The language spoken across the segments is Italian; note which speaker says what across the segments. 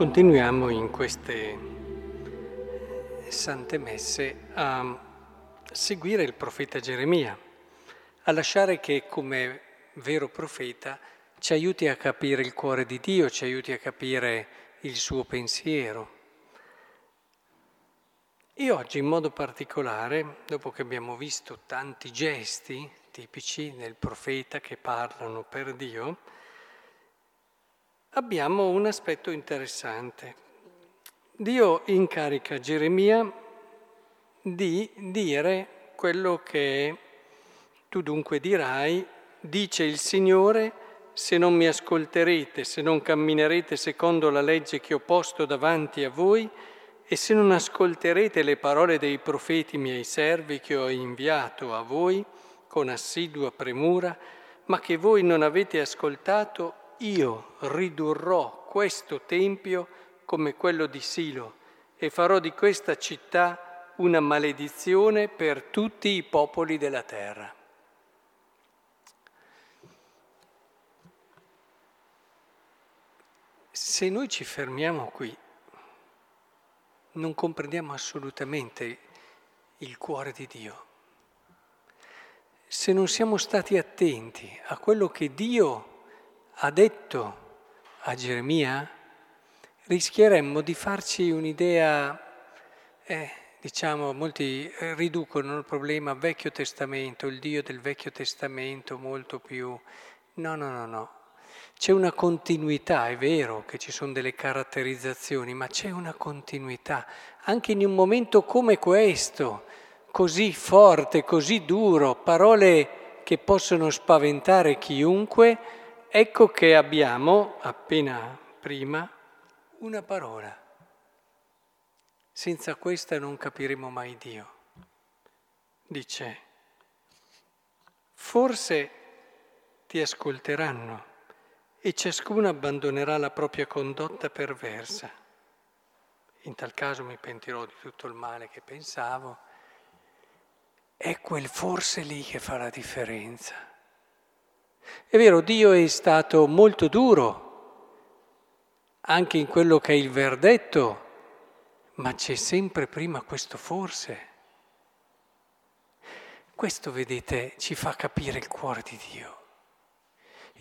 Speaker 1: Continuiamo in queste sante messe a seguire il profeta Geremia, a lasciare che come vero profeta ci aiuti a capire il cuore di Dio, ci aiuti a capire il suo pensiero. E oggi in modo particolare, dopo che abbiamo visto tanti gesti tipici del profeta che parlano per Dio, abbiamo un aspetto interessante. Dio incarica Geremia di dire quello che tu dunque dirai, dice il Signore, se non mi ascolterete, se non camminerete secondo la legge che ho posto davanti a voi, e se non ascolterete le parole dei profeti miei servi che ho inviato a voi con assidua premura, ma che voi non avete ascoltato, io ridurrò questo tempio come quello di Silo e farò di questa città una maledizione per tutti i popoli della terra. Se noi ci fermiamo qui, non comprendiamo assolutamente il cuore di Dio. Se non siamo stati attenti a quello che Dio ha detto a Geremia, rischieremmo di farci un'idea, eh, diciamo, molti riducono il problema Vecchio Testamento, il Dio del Vecchio Testamento molto più... No, no, no, no. C'è una continuità, è vero che ci sono delle caratterizzazioni, ma c'è una continuità. Anche in un momento come questo, così forte, così duro, parole che possono spaventare chiunque, ecco che abbiamo, appena prima, una parola. Senza questa non capiremo mai Dio. Dice, forse ti ascolteranno e ciascuno abbandonerà la propria condotta perversa. In tal caso mi pentirò di tutto il male che pensavo. È quel forse lì che fa la differenza. È vero, Dio è stato molto duro anche in quello che è il verdetto, ma c'è sempre prima questo forse. Questo, vedete, ci fa capire il cuore di Dio.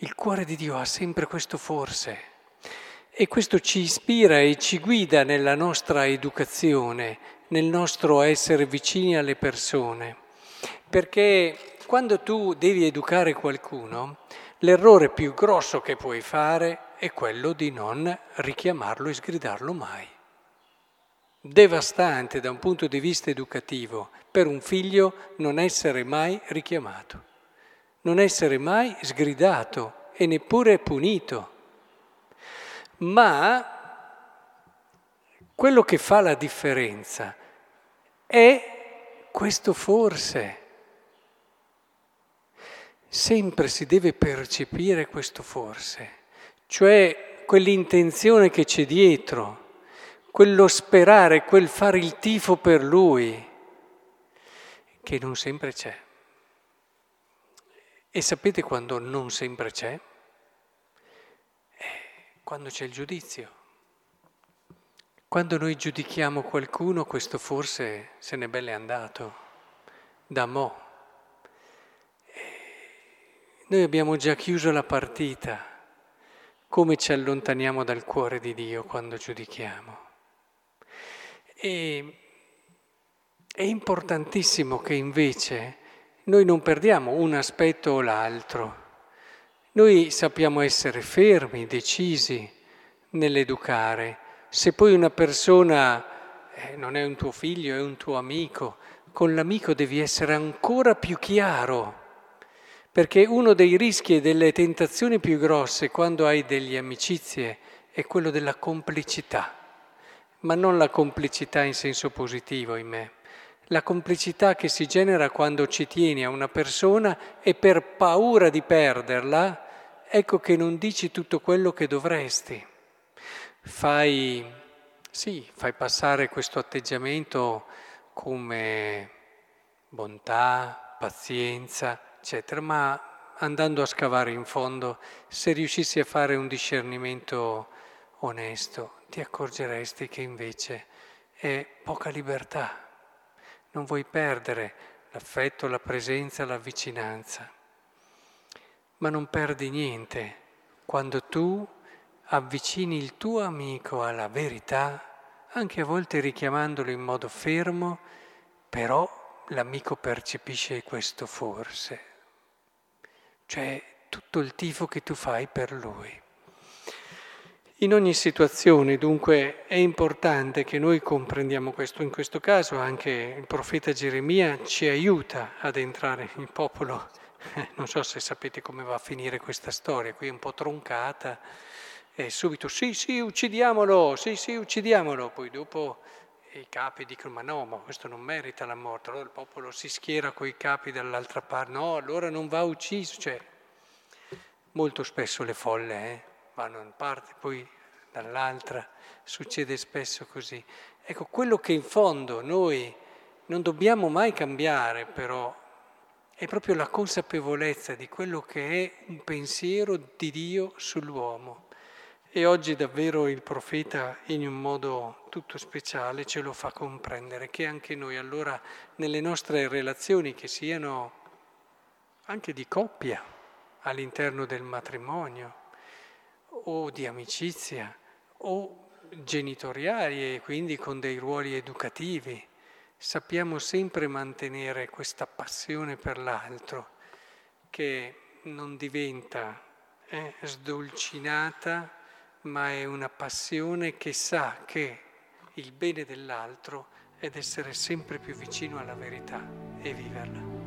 Speaker 1: Il cuore di Dio ha sempre questo forse e questo ci ispira e ci guida nella nostra educazione, nel nostro essere vicini alle persone, perché quando tu devi educare qualcuno, l'errore più grosso che puoi fare è quello di non richiamarlo e sgridarlo mai. Devastante da un punto di vista educativo per un figlio non essere mai richiamato, non essere mai sgridato e neppure punito. Ma quello che fa la differenza è questo forse sempre si deve percepire questo forse, cioè quell'intenzione che c'è dietro, quello sperare, quel fare il tifo per lui, che non sempre c'è. E sapete quando non sempre c'è? Eh, quando c'è il giudizio. Quando noi giudichiamo qualcuno, questo forse se n'è belle andato, da mo'. Noi abbiamo già chiuso la partita. Come ci allontaniamo dal cuore di Dio quando giudichiamo? E è importantissimo che invece noi non perdiamo un aspetto o l'altro. Noi sappiamo essere fermi, decisi nell'educare. Se poi una persona eh, non è un tuo figlio, è un tuo amico, con l'amico devi essere ancora più chiaro perché uno dei rischi e delle tentazioni più grosse quando hai delle amicizie è quello della complicità, ma non la complicità in senso positivo in me. La complicità che si genera quando ci tieni a una persona e per paura di perderla, ecco che non dici tutto quello che dovresti. Fai, sì, fai passare questo atteggiamento come bontà, pazienza, eccetera, ma andando a scavare in fondo, se riuscissi a fare un discernimento onesto, ti accorgeresti che invece è poca libertà. Non vuoi perdere l'affetto, la presenza, la vicinanza, ma non perdi niente quando tu avvicini il tuo amico alla verità, anche a volte richiamandolo in modo fermo, però l'amico percepisce questo forse, cioè tutto il tifo che tu fai per lui. In ogni situazione dunque è importante che noi comprendiamo questo, in questo caso anche il profeta Geremia ci aiuta ad entrare il popolo, non so se sapete come va a finire questa storia, qui è un po' troncata, e subito sì sì uccidiamolo, sì sì uccidiamolo, poi dopo i capi dicono ma no, ma questo non merita la morte, allora il popolo si schiera coi capi dall'altra parte, no, allora non va ucciso, cioè molto spesso le folle eh, vanno in parte, poi dall'altra, succede spesso così. Ecco, quello che in fondo noi non dobbiamo mai cambiare però è proprio la consapevolezza di quello che è un pensiero di Dio sull'uomo. E oggi davvero il profeta in un modo tutto speciale ce lo fa comprendere che anche noi allora nelle nostre relazioni che siano anche di coppia all'interno del matrimonio o di amicizia o genitoriali e quindi con dei ruoli educativi, sappiamo sempre mantenere questa passione per l'altro che non diventa eh, sdolcinata ma è una passione che sa che il bene dell'altro è essere sempre più vicino alla verità e viverla.